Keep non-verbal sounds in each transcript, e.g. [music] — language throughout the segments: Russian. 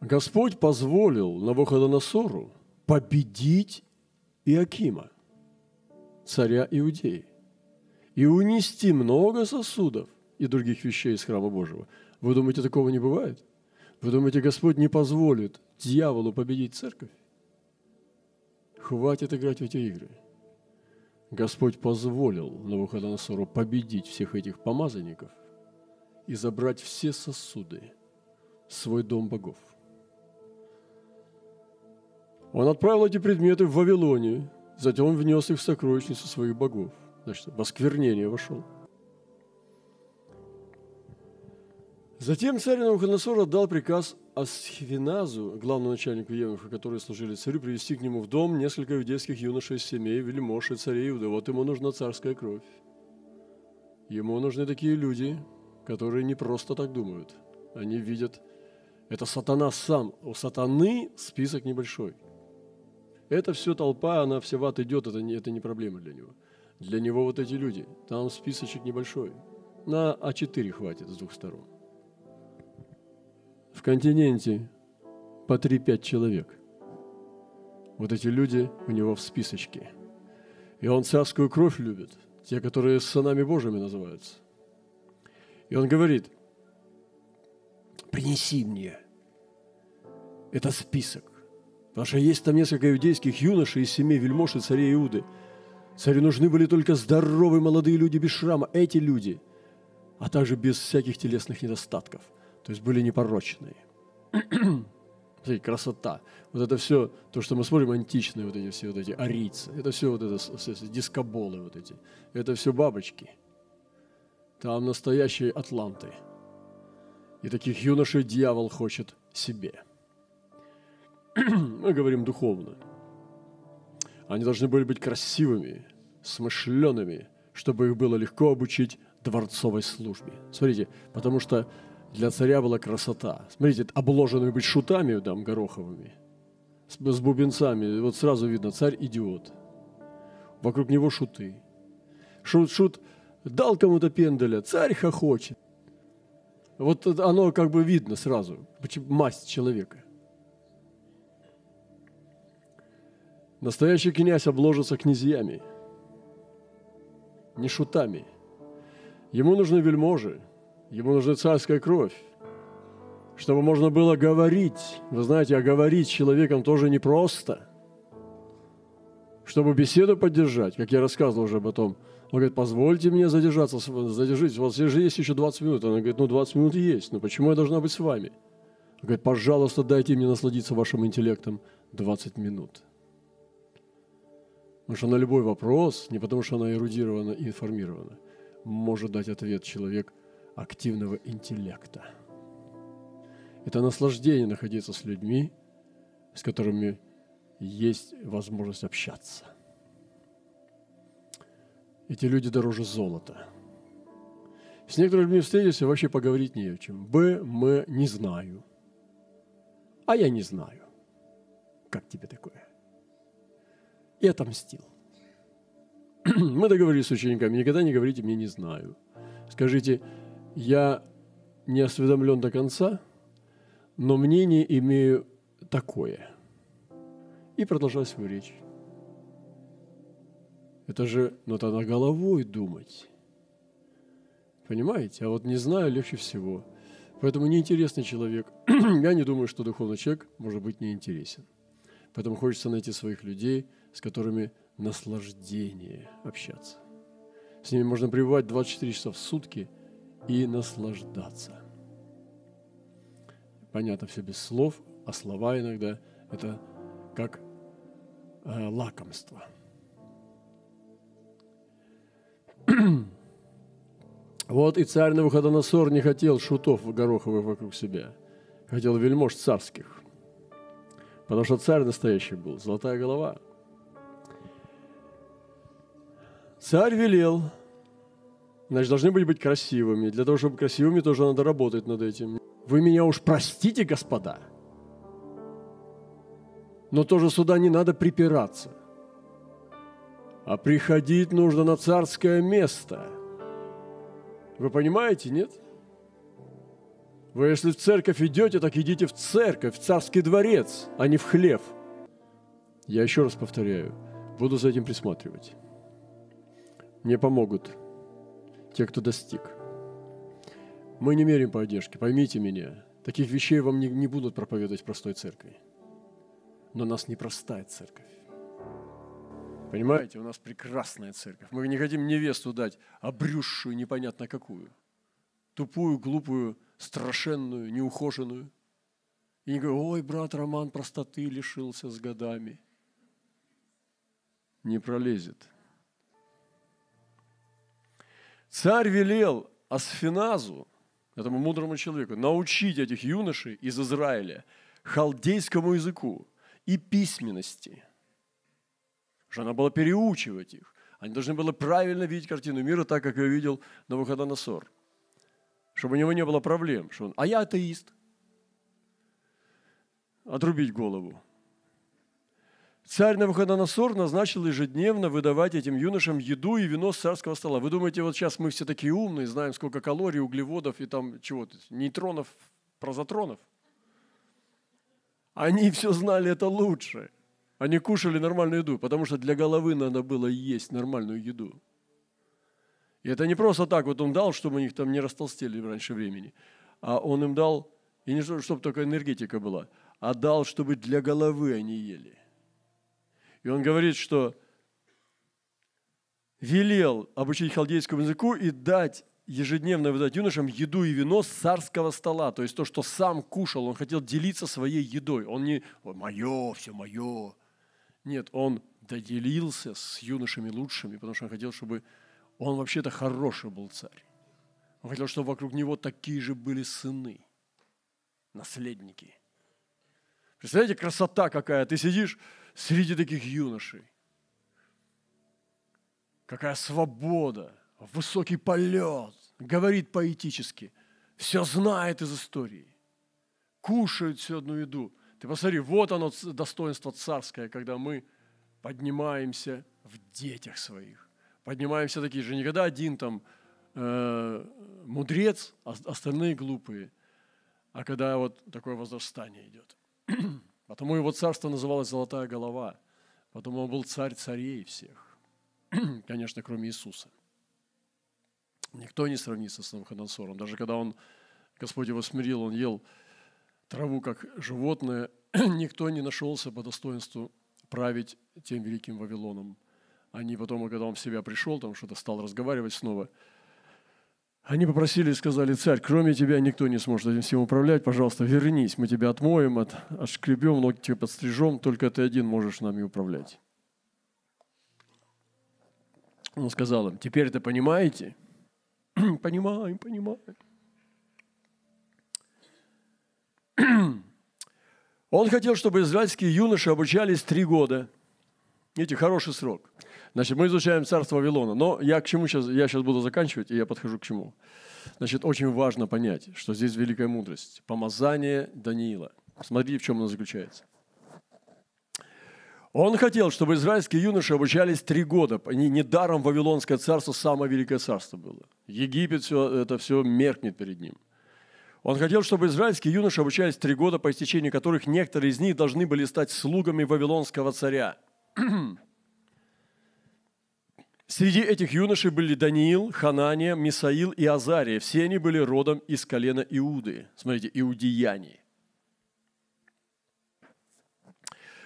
Господь позволил Навуходоносору победить Иакима, царя Иудеи, и унести много сосудов и других вещей из храма Божьего. Вы думаете, такого не бывает? Вы думаете, Господь не позволит дьяволу победить церковь? Хватит играть в эти игры. Господь позволил Навуходоносору победить всех этих помазанников и забрать все сосуды свой дом богов. Он отправил эти предметы в Вавилонию, затем внес их в сокровищницу своих богов. Значит, в осквернение вошел – Затем царь Навуходоносор отдал приказ Асхвиназу, главному начальнику Евнуха, которые служили царю, привести к нему в дом несколько иудейских юношей семей, вельмож и царей Иуды. Вот ему нужна царская кровь. Ему нужны такие люди, которые не просто так думают. Они видят, это сатана сам. У сатаны список небольшой. Это все толпа, она вся в ад идет, это не, это не проблема для него. Для него вот эти люди, там списочек небольшой. На А4 хватит с двух сторон в континенте по 3-5 человек. Вот эти люди у него в списочке. И он царскую кровь любит, те, которые сынами Божьими называются. И он говорит, принеси мне этот список. Потому что есть там несколько иудейских юношей из семей вельмож и царей Иуды. Царю нужны были только здоровые молодые люди без шрама. Эти люди, а также без всяких телесных недостатков – то есть были непорочные. [clears throat] Смотрите, красота. Вот это все, то, что мы смотрим, античные вот эти все вот эти арийцы, это все вот это, дискоболы вот эти, это все бабочки. Там настоящие атланты. И таких юношей дьявол хочет себе. [clears throat] Мы говорим духовно. Они должны были быть красивыми, смышленными, чтобы их было легко обучить дворцовой службе. Смотрите, потому что для царя была красота. Смотрите, обложенными быть шутами там гороховыми, с, с бубенцами. Вот сразу видно, царь идиот. Вокруг него шуты. Шут, шут дал кому-то пенделя, царь хохочет. Вот оно как бы видно сразу, масть человека. Настоящий князь обложится князьями, не шутами. Ему нужны вельможи, Ему нужна царская кровь, чтобы можно было говорить. Вы знаете, а говорить с человеком тоже непросто. Чтобы беседу поддержать, как я рассказывал уже об этом. Он говорит, позвольте мне задержаться, задержитесь, у вас же есть еще 20 минут. Она говорит, ну 20 минут есть, но почему я должна быть с вами? Он говорит, пожалуйста, дайте мне насладиться вашим интеллектом 20 минут. Потому что на любой вопрос, не потому что она эрудирована и информирована, может дать ответ человек – активного интеллекта. Это наслаждение находиться с людьми, с которыми есть возможность общаться. Эти люди дороже золота. С некоторыми людьми встретишься, вообще поговорить не о чем. Б, М, не знаю. А я не знаю. Как тебе такое? И отомстил. [clears throat] Мы договорились с учениками, никогда не говорите мне «не знаю». Скажите я не осведомлен до конца, но мнение имею такое. И продолжаю свою речь. Это же надо на головой думать. Понимаете? А вот не знаю легче всего. Поэтому неинтересный человек. [clears throat] Я не думаю, что духовный человек может быть неинтересен. Поэтому хочется найти своих людей, с которыми наслаждение общаться. С ними можно пребывать 24 часа в сутки – и наслаждаться. Понятно все без слов, а слова иногда это как э, лакомство. [clears throat] Вот и царь Навуходоносор не хотел шутов гороховых вокруг себя, хотел вельмож царских, потому что царь настоящий был, золотая голова. Царь велел Значит, должны быть, быть красивыми. Для того, чтобы красивыми, тоже надо работать над этим. Вы меня уж простите, господа, но тоже сюда не надо припираться. А приходить нужно на царское место. Вы понимаете, нет? Вы если в церковь идете, так идите в церковь, в царский дворец, а не в хлев. Я еще раз повторяю, буду за этим присматривать. Мне помогут те, кто достиг. Мы не меряем по одежке, поймите меня. Таких вещей вам не, не будут проповедовать простой церкви. Но у нас непростая церковь. Понимаете, у нас прекрасная церковь. Мы не хотим невесту дать, обрюзшую непонятно какую. Тупую, глупую, страшенную, неухоженную. И не говорю, ой, брат Роман простоты лишился с годами. Не пролезет. Царь велел Асфиназу, этому мудрому человеку, научить этих юношей из Израиля халдейскому языку и письменности. Что надо было переучивать их. Они должны были правильно видеть картину мира, так, как ее видел Навуходоносор. Чтобы у него не было проблем. Что он, а я атеист. Отрубить голову. Царь Навуходоносор назначил ежедневно выдавать этим юношам еду и вино с царского стола. Вы думаете, вот сейчас мы все такие умные, знаем, сколько калорий, углеводов и там чего-то, нейтронов, прозатронов? Они все знали это лучше. Они кушали нормальную еду, потому что для головы надо было есть нормальную еду. И это не просто так, вот он дал, чтобы у них там не растолстели раньше времени, а он им дал, и не чтобы только энергетика была, а дал, чтобы для головы они ели – и он говорит, что велел обучить халдейскому языку и дать ежедневно выдать юношам еду и вино с царского стола. То есть то, что сам кушал, он хотел делиться своей едой. Он не «мое, все мое». Нет, он доделился с юношами лучшими, потому что он хотел, чтобы он вообще-то хороший был царь. Он хотел, чтобы вокруг него такие же были сыны, наследники. Представляете, красота какая. Ты сидишь среди таких юношей. Какая свобода, высокий полет, говорит поэтически, все знает из истории, кушает всю одну еду. Ты посмотри, вот оно достоинство царское, когда мы поднимаемся в детях своих. Поднимаемся такие же, никогда один там э, мудрец, а остальные глупые, а когда вот такое возрастание идет. Потому его царство называлось «Золотая голова», потому он был царь царей всех, [clears throat] конечно, кроме Иисуса. Никто не сравнится с Навуходоносором. Даже когда он, Господь его смирил, он ел траву как животное, [clears throat] никто не нашелся по достоинству править тем великим Вавилоном. Они потом, когда он в себя пришел, там что-то стал разговаривать снова – они попросили и сказали, царь, кроме тебя никто не сможет этим всем управлять, пожалуйста, вернись, мы тебя отмоем, от, отшкребем, ноги тебе подстрижем, только ты один можешь нами управлять. Он сказал им, теперь это понимаете? [clears throat] понимаем, понимаем. [clears throat] Он хотел, чтобы израильские юноши обучались три года. Видите, хороший срок. Значит, мы изучаем царство Вавилона. Но я к чему сейчас, я сейчас буду заканчивать, и я подхожу к чему. Значит, очень важно понять, что здесь великая мудрость. Помазание Даниила. Смотрите, в чем оно заключается. Он хотел, чтобы израильские юноши обучались три года. Недаром Вавилонское царство самое великое царство было. Египет, все, это все меркнет перед ним. Он хотел, чтобы израильские юноши обучались три года, по истечении которых некоторые из них должны были стать слугами Вавилонского царя. Среди этих юношей были Даниил, Ханания, Мисаил и Азария. Все они были родом из колена Иуды. Смотрите, иудеяне.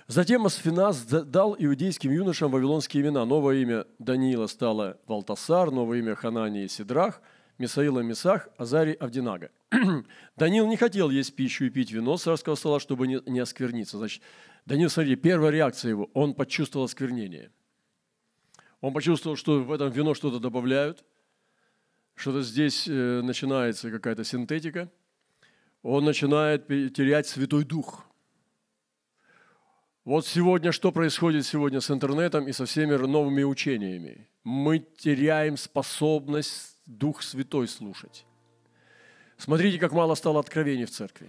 Затем Асфинас дал иудейским юношам вавилонские имена. Новое имя Даниила стало Валтасар, новое имя Ханании Сидрах, Мисаила Мисах, Азарий Авдинага. [clears throat] Даниил не хотел есть пищу и пить вино с царского стола, чтобы не, оскверниться. Значит, Даниил, смотрите, первая реакция его, он почувствовал осквернение – он почувствовал, что в этом вино что-то добавляют, что-то здесь э, начинается какая-то синтетика. Он начинает терять Святой Дух. Вот сегодня, что происходит сегодня с интернетом и со всеми новыми учениями? Мы теряем способность Дух Святой слушать. Смотрите, как мало стало откровений в церкви.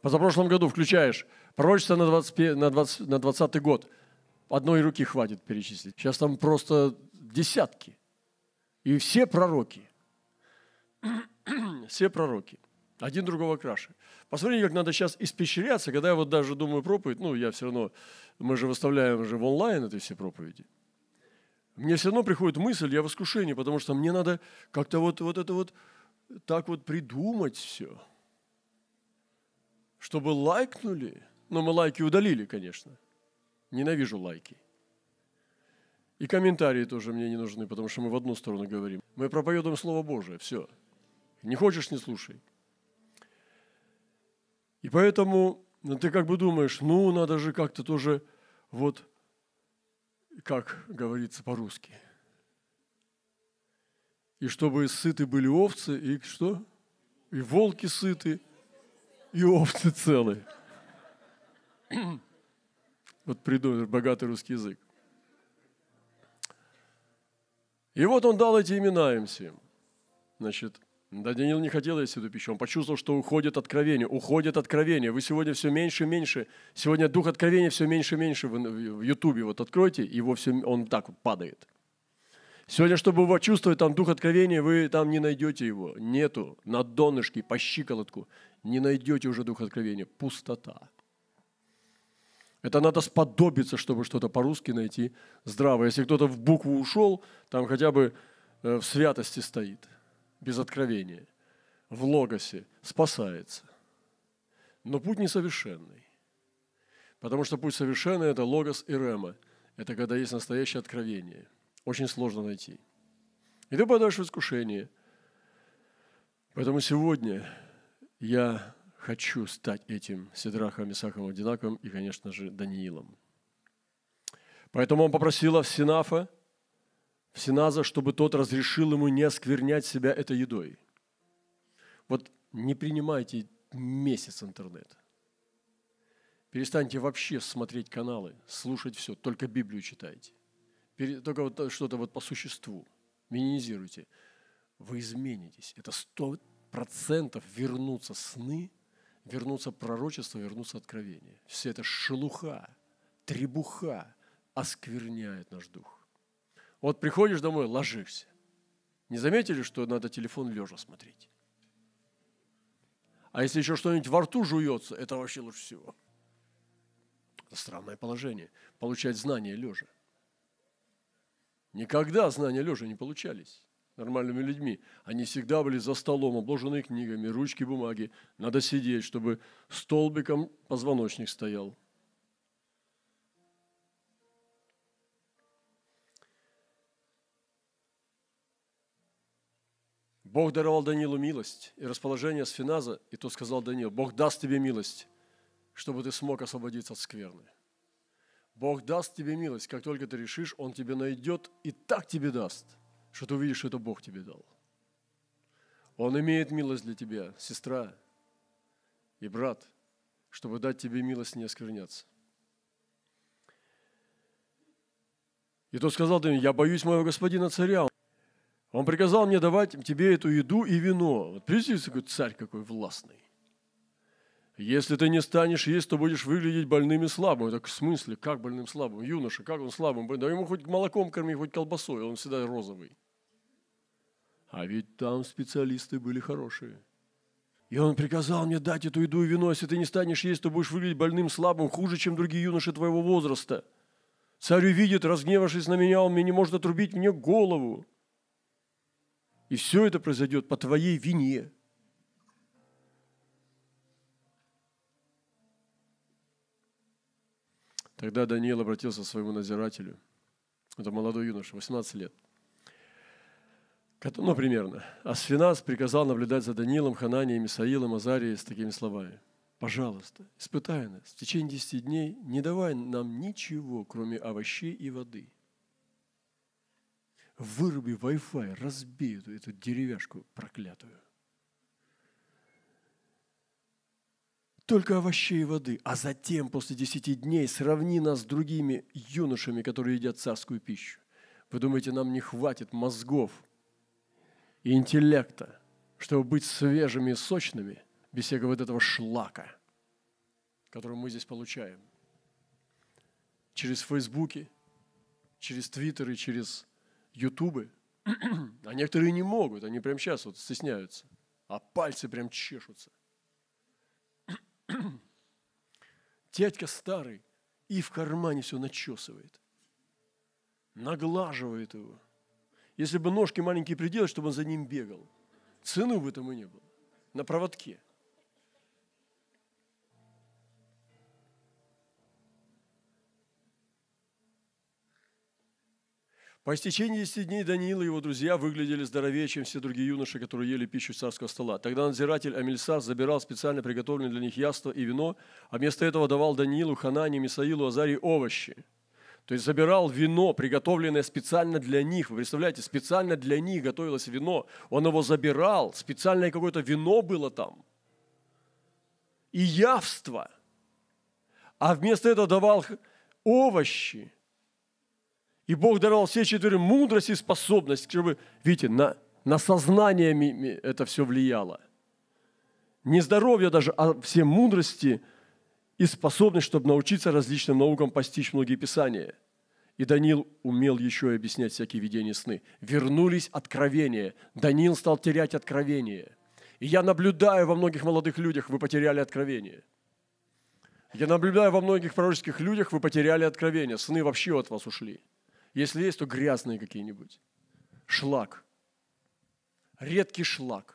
Позапрошлом году включаешь пророчество на 20, на 20, на 20 год – одной руки хватит перечислить. Сейчас там просто десятки. И все пророки. [clears throat] Все пророки. Один другого краше. Посмотрите, как надо сейчас испещряться, когда я вот даже думаю проповедь, ну, я все равно, мы же выставляем уже в онлайн эти все проповеди. Мне все равно приходит мысль, я в искушении, потому что мне надо как-то вот, вот это вот так вот придумать все, чтобы лайкнули. Но мы лайки удалили, конечно. Ненавижу лайки. И комментарии тоже мне не нужны, потому что мы в одну сторону говорим. Мы проповедуем Слово Божие, все. Не хочешь, не слушай. И поэтому ну, ты как бы думаешь, ну, надо же как-то тоже, вот, как говорится по-русски. И чтобы сыты были овцы, и что? И волки сыты, и овцы целые. Вот придумал богатый русский язык. И вот он дал эти имена им всем. Значит, да, Даниил не хотел есть эту пищу. Он почувствовал, что уходит откровение. Уходит откровение. Вы сегодня все меньше и меньше. Сегодня дух откровения все меньше и меньше в Ютубе. Вот откройте, его все, он так вот падает. Сегодня, чтобы его чувствовать, там дух откровения, вы там не найдете его. Нету. На донышке, по щиколотку. Не найдете уже дух откровения. Пустота. Это надо сподобиться, чтобы что-то по-русски найти здраво. Если кто-то в букву ушел, там хотя бы э, в святости стоит, без откровения, в логосе, спасается. Но путь несовершенный. Потому что путь совершенный – это логос и рема. Это когда есть настоящее откровение. Очень сложно найти. И ты попадаешь в искушение. Поэтому сегодня я хочу стать этим Сидрахом, Исахом, Одинаковым и, конечно же, Даниилом. Поэтому он попросил Синафа, Синаза, чтобы тот разрешил ему не осквернять себя этой едой. Вот не принимайте месяц интернет. Перестаньте вообще смотреть каналы, слушать все, только Библию читайте. Только вот что-то вот по существу. Минимизируйте. Вы изменитесь. Это сто процентов вернутся сны – вернуться пророчество, вернуться откровение. Все это шелуха, требуха оскверняет наш дух. Вот приходишь домой, ложишься. Не заметили, что надо телефон лежа смотреть? А если еще что-нибудь во рту жуется, это вообще лучше всего. Это странное положение. Получать знания лежа. Никогда знания лежа не получались нормальными людьми. Они всегда были за столом, обложенные книгами, ручки, бумаги. Надо сидеть, чтобы столбиком позвоночник стоял. Бог даровал Данилу милость и расположение Сфиназа, и тот сказал Данил, Бог даст тебе милость, чтобы ты смог освободиться от скверны. Бог даст тебе милость, как только ты решишь, Он тебе найдет и так тебе даст – что ты увидишь, что это Бог тебе дал. Он имеет милость для тебя, сестра и брат, чтобы дать тебе милость не оскверняться. И тот сказал мне, я боюсь моего господина царя. Он приказал мне давать тебе эту еду и вино. Вот представьте, какой царь какой властный. Если ты не станешь есть, то будешь выглядеть больным и слабым. Так в смысле, как больным слабым? Юноша, как он слабым? Да ему хоть молоком корми, хоть колбасой, он всегда розовый. А ведь там специалисты были хорошие. И он приказал мне дать эту еду и вино. Если ты не станешь есть, то будешь выглядеть больным, слабым, хуже, чем другие юноши твоего возраста. Царь увидит, разгневавшись на меня, он мне не может отрубить мне голову. И все это произойдет по твоей вине. Тогда Даниил обратился к своему назирателю. Это молодой юноша, 18 лет ну, примерно. Асфинас приказал наблюдать за Данилом, Хананием, Мисаилом, Азарией с такими словами. «Пожалуйста, испытай нас. В течение десяти дней не давай нам ничего, кроме овощей и воды. Выруби Wi-Fi, разбей эту, эту деревяшку проклятую. Только овощей и воды, а затем, после десяти дней, сравни нас с другими юношами, которые едят царскую пищу. Вы думаете, нам не хватит мозгов – и интеллекта, чтобы быть свежими и сочными, без всякого вот этого шлака, который мы здесь получаем. Через Фейсбуки, через Твиттеры, через Ютубы. [clears throat] А некоторые не могут, они прямо сейчас вот стесняются. а пальцы прям чешутся. [clears throat] Дядька старый и в кармане все начесывает, наглаживает его. Если бы ножки маленькие приделать, чтобы он за ним бегал, цену в этом и не было. На проводке. По истечении 10 дней Даниил и его друзья выглядели здоровее, чем все другие юноши, которые ели пищу царского стола. Тогда надзиратель Амельсар забирал специально приготовленное для них яство и вино, а вместо этого давал Даниилу, Ханане, Мисаилу, Азарии овощи. То есть забирал вино, приготовленное специально для них. Вы представляете, специально для них готовилось вино. Он его забирал, специальное какое-то вино было там. И явство. А вместо этого давал овощи – и Бог даровал все четыре мудрость и способность, чтобы, видите, на, на сознание это все влияло. Не здоровье даже, а все мудрости и способность, чтобы научиться различным наукам постичь многие писания. И Даниил умел еще и объяснять всякие видения сны. Вернулись откровения. Даниил стал терять откровение. И я наблюдаю во многих молодых людях, вы потеряли откровение. Я наблюдаю во многих пророческих людях, вы потеряли откровение. Сны вообще от вас ушли. Если есть, то грязные какие-нибудь. Шлак. Редкий шлак,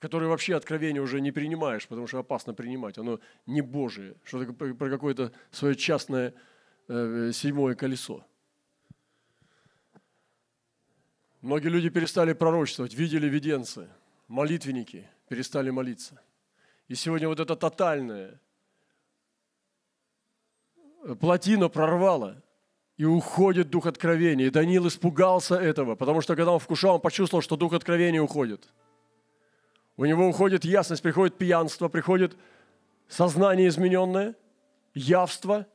в который вообще откровение уже не принимаешь, потому что опасно принимать. Оно не Божие, что-то про какое-то свое частное э, седьмое колесо. Многие люди перестали пророчествовать, видели виденцы, молитвенники перестали молиться. И сегодня вот это тотальное плотина прорвала – и уходит дух откровения. И Даниил испугался этого, потому что когда он вкушал, он почувствовал, что дух откровения уходит. У него уходит ясность, приходит пьянство, приходит сознание измененное, явство,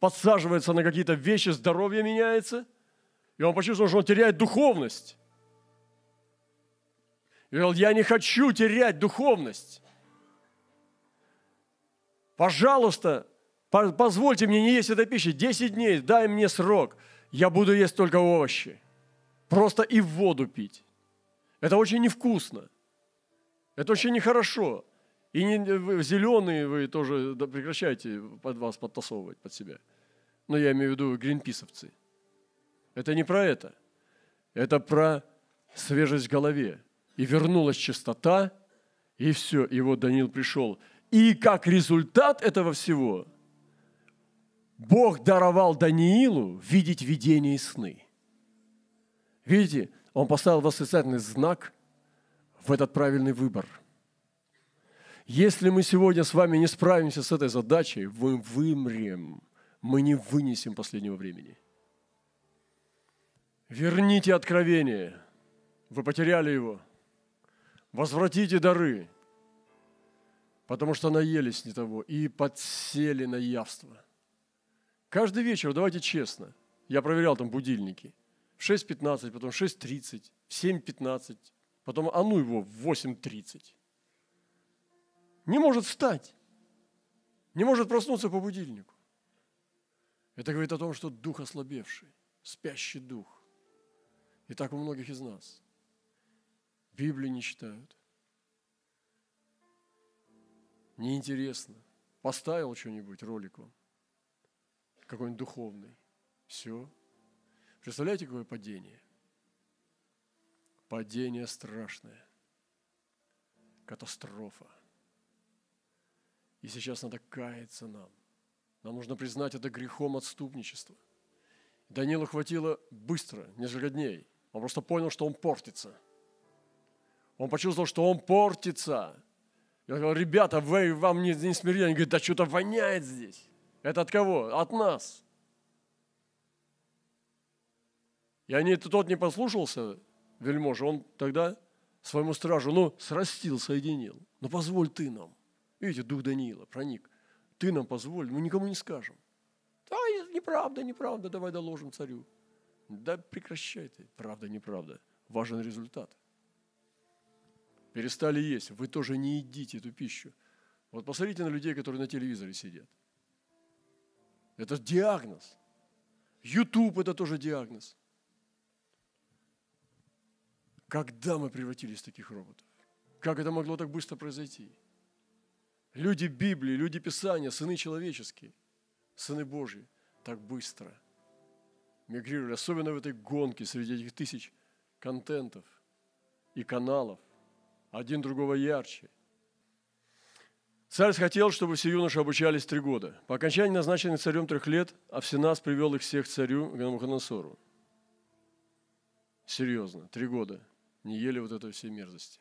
подсаживается на какие-то вещи, здоровье меняется, и он почувствовал, что он теряет духовность. И говорил, я не хочу терять духовность. Пожалуйста, Позвольте мне не есть этой пищи 10 дней, дай мне срок. Я буду есть только овощи. Просто и воду пить. Это очень невкусно. Это очень нехорошо. И не, зеленые вы тоже да, прекращайте под вас подтасовывать под себя. Но я имею в виду гринписовцы. Это не про это. Это про свежесть в голове. И вернулась чистота, и все, и вот Даниил пришел. И как результат этого всего – Бог даровал Даниилу видеть видения и сны. Видите, он поставил восклицательный знак в этот правильный выбор. Если мы сегодня с вами не справимся с этой задачей, мы вымрем, мы не вынесем последнего времени. Верните откровение, вы потеряли его. Возвратите дары, потому что наелись не того и подсели на явство – Каждый вечер, давайте честно, я проверял там будильники. В 6.15, потом в 6.30, в 7.15, потом а ну его в 8.30. Не может встать. Не может проснуться по будильнику. Это говорит о том, что дух ослабевший, спящий дух. И так у многих из нас. Библию не читают. Неинтересно. Поставил что-нибудь ролик вам какой-нибудь духовный. Все. Представляете, какое падение? Падение страшное. Катастрофа. И сейчас надо каяться нам. Нам нужно признать это грехом отступничества. Данилу хватило быстро, несколько дней. Он просто понял, что он портится. Он почувствовал, что он портится. Я говорю, ребята, вы, вам не, не смирили. Они говорят, да что-то воняет здесь. Это от кого? От нас. И они, тот не послушался, вельможа, он тогда своему стражу, ну, срастил, соединил. Ну, позволь ты нам. Видите, дух Даниила проник. Ты нам позволь, мы никому не скажем. Да, неправда, неправда, давай доложим царю. Да прекращай ты, правда, неправда. Важен результат. Перестали есть, вы тоже не едите эту пищу. Вот посмотрите на людей, которые на телевизоре сидят. Это диагноз. YouTube – это тоже диагноз. Когда мы превратились в таких роботов? Как это могло так быстро произойти? Люди Библии, люди Писания, сыны человеческие, сыны Божьи, так быстро мигрировали, особенно в этой гонке среди этих тысяч контентов и каналов, один другого ярче. Царь хотел, чтобы все юноши обучались три года. По окончании назначенных царем трех лет Авсенас привел их всех к царю Гамуханасору. Серьезно, три года не ели вот этой всей мерзости.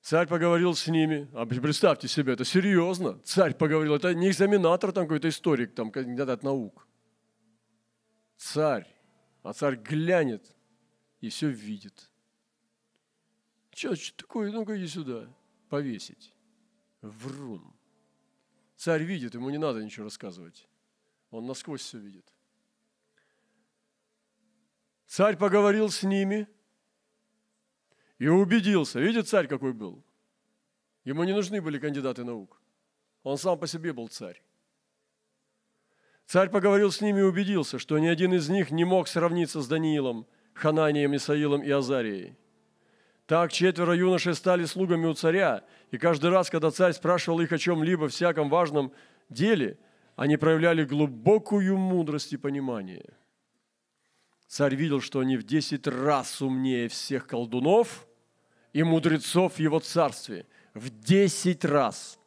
Царь поговорил с ними. А представьте себе, это серьезно. Царь поговорил. Это не экзаменатор там какой-то историк, там кандидат от наук. Царь. А царь глянет и все видит. Что, что такое? Ну-ка иди сюда. Повесить. Врун. Царь видит, ему не надо ничего рассказывать. Он насквозь все видит. Царь поговорил с ними – и убедился. Видит царь какой был? Ему не нужны были кандидаты наук. Он сам по себе был царь. Царь поговорил с ними и убедился, что ни один из них не мог сравниться с Даниилом, Хананием, Исаилом и Азарией. Так четверо юношей стали слугами у царя, и каждый раз, когда царь спрашивал их о чем-либо, всяком важном деле, они проявляли глубокую мудрость и понимание. Царь видел, что они в десять раз умнее всех колдунов – и мудрецов в его царстве в десять раз.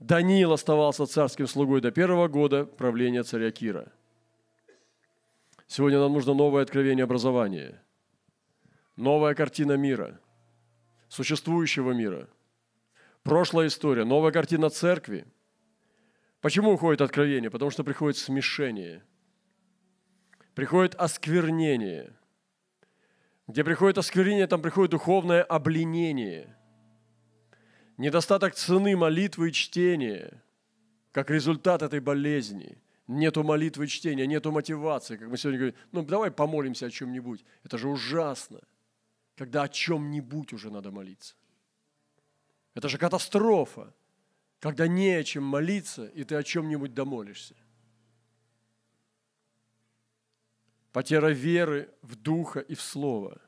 Даниил оставался царским слугой до первого года правления царя Кира. Сегодня нам нужно новое откровение образования, новая картина мира, существующего мира, прошлая история, новая картина церкви. Почему уходит откровение? Потому что приходит смешение, приходит осквернение – где приходит осквернение, там приходит духовное обленение. Недостаток цены молитвы и чтения, как результат этой болезни. Нету молитвы и чтения, нету мотивации. Как мы сегодня говорим, ну давай помолимся о чем-нибудь. Это же ужасно, когда о чем-нибудь уже надо молиться. Это же катастрофа, когда не о чем молиться, и ты о чем-нибудь домолишься. Потеря веры в Духа и в Слово.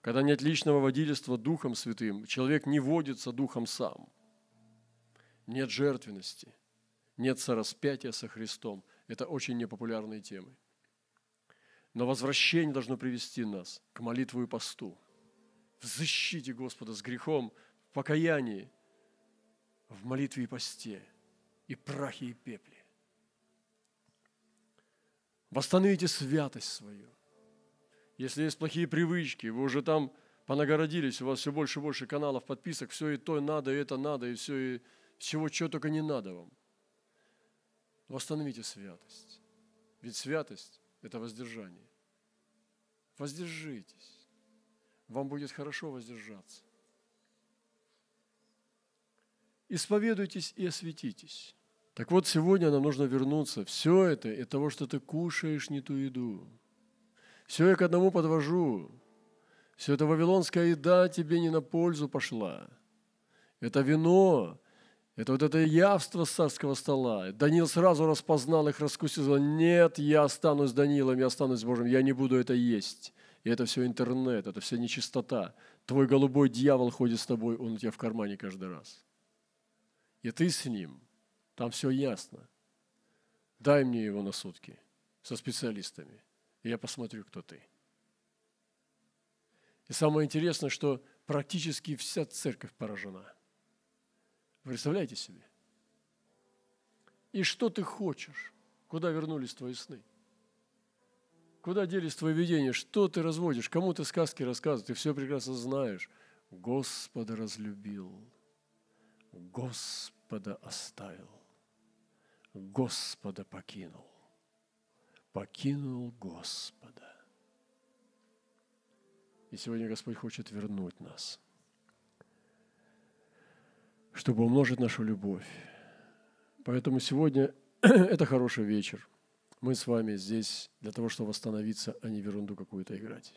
Когда нет личного водительства Духом Святым, человек не водится Духом сам. Нет жертвенности, нет сораспятия со Христом. Это очень непопулярные темы. Но возвращение должно привести нас к молитву и посту, в защите Господа с грехом, в покаянии, в молитве и посте, и прахе и пепле. Восстановите святость свою. Если есть плохие привычки, вы уже там понагородились, у вас все больше и больше каналов, подписок, все и то надо, и это надо, и все, и всего, чего только не надо вам. Восстановите святость. Ведь святость – это воздержание. Воздержитесь. Вам будет хорошо воздержаться. Исповедуйтесь и осветитесь. Так вот, сегодня нам нужно вернуться. Все это из того, что ты кушаешь не ту еду. Все я к одному подвожу. Все это вавилонская еда тебе не на пользу пошла. Это вино, это вот это явство с царского стола. Даниил сразу распознал их, раскусил, сказал, нет, я останусь Даниилом, я останусь Божьим, я не буду это есть. И это все интернет, это все нечистота. Твой голубой дьявол ходит с тобой, он у тебя в кармане каждый раз. И ты с ним – там все ясно. Дай мне его на сутки со специалистами, и я посмотрю, кто ты. И самое интересное, что практически вся церковь поражена. Вы представляете себе? И что ты хочешь? Куда вернулись твои сны? Куда делись твои видения? Что ты разводишь? Кому ты сказки рассказываешь? Ты все прекрасно знаешь. Господа разлюбил, Господа оставил. Господа покинул. Покинул Господа. И сегодня Господь хочет вернуть нас, чтобы умножить нашу любовь. Поэтому сегодня [clears throat] это хороший вечер. Мы с вами здесь для того, чтобы восстановиться, а не в ерунду какую-то играть.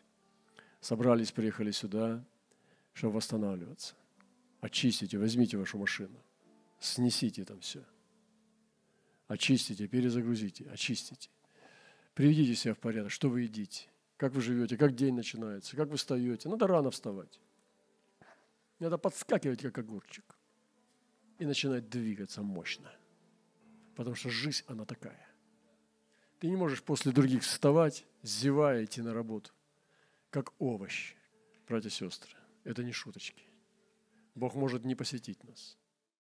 Собрались, приехали сюда, чтобы восстанавливаться. Очистите, возьмите вашу машину, снесите там все – очистите, перезагрузите, очистите. Приведите себя в порядок, что вы едите, как вы живете, как день начинается, как вы встаете. Надо рано вставать. Надо подскакивать, как огурчик. И начинать двигаться мощно. Потому что жизнь, она такая. Ты не можешь после других вставать, зевая, идти на работу, как овощ, братья и сестры. Это не шуточки. Бог может не посетить нас.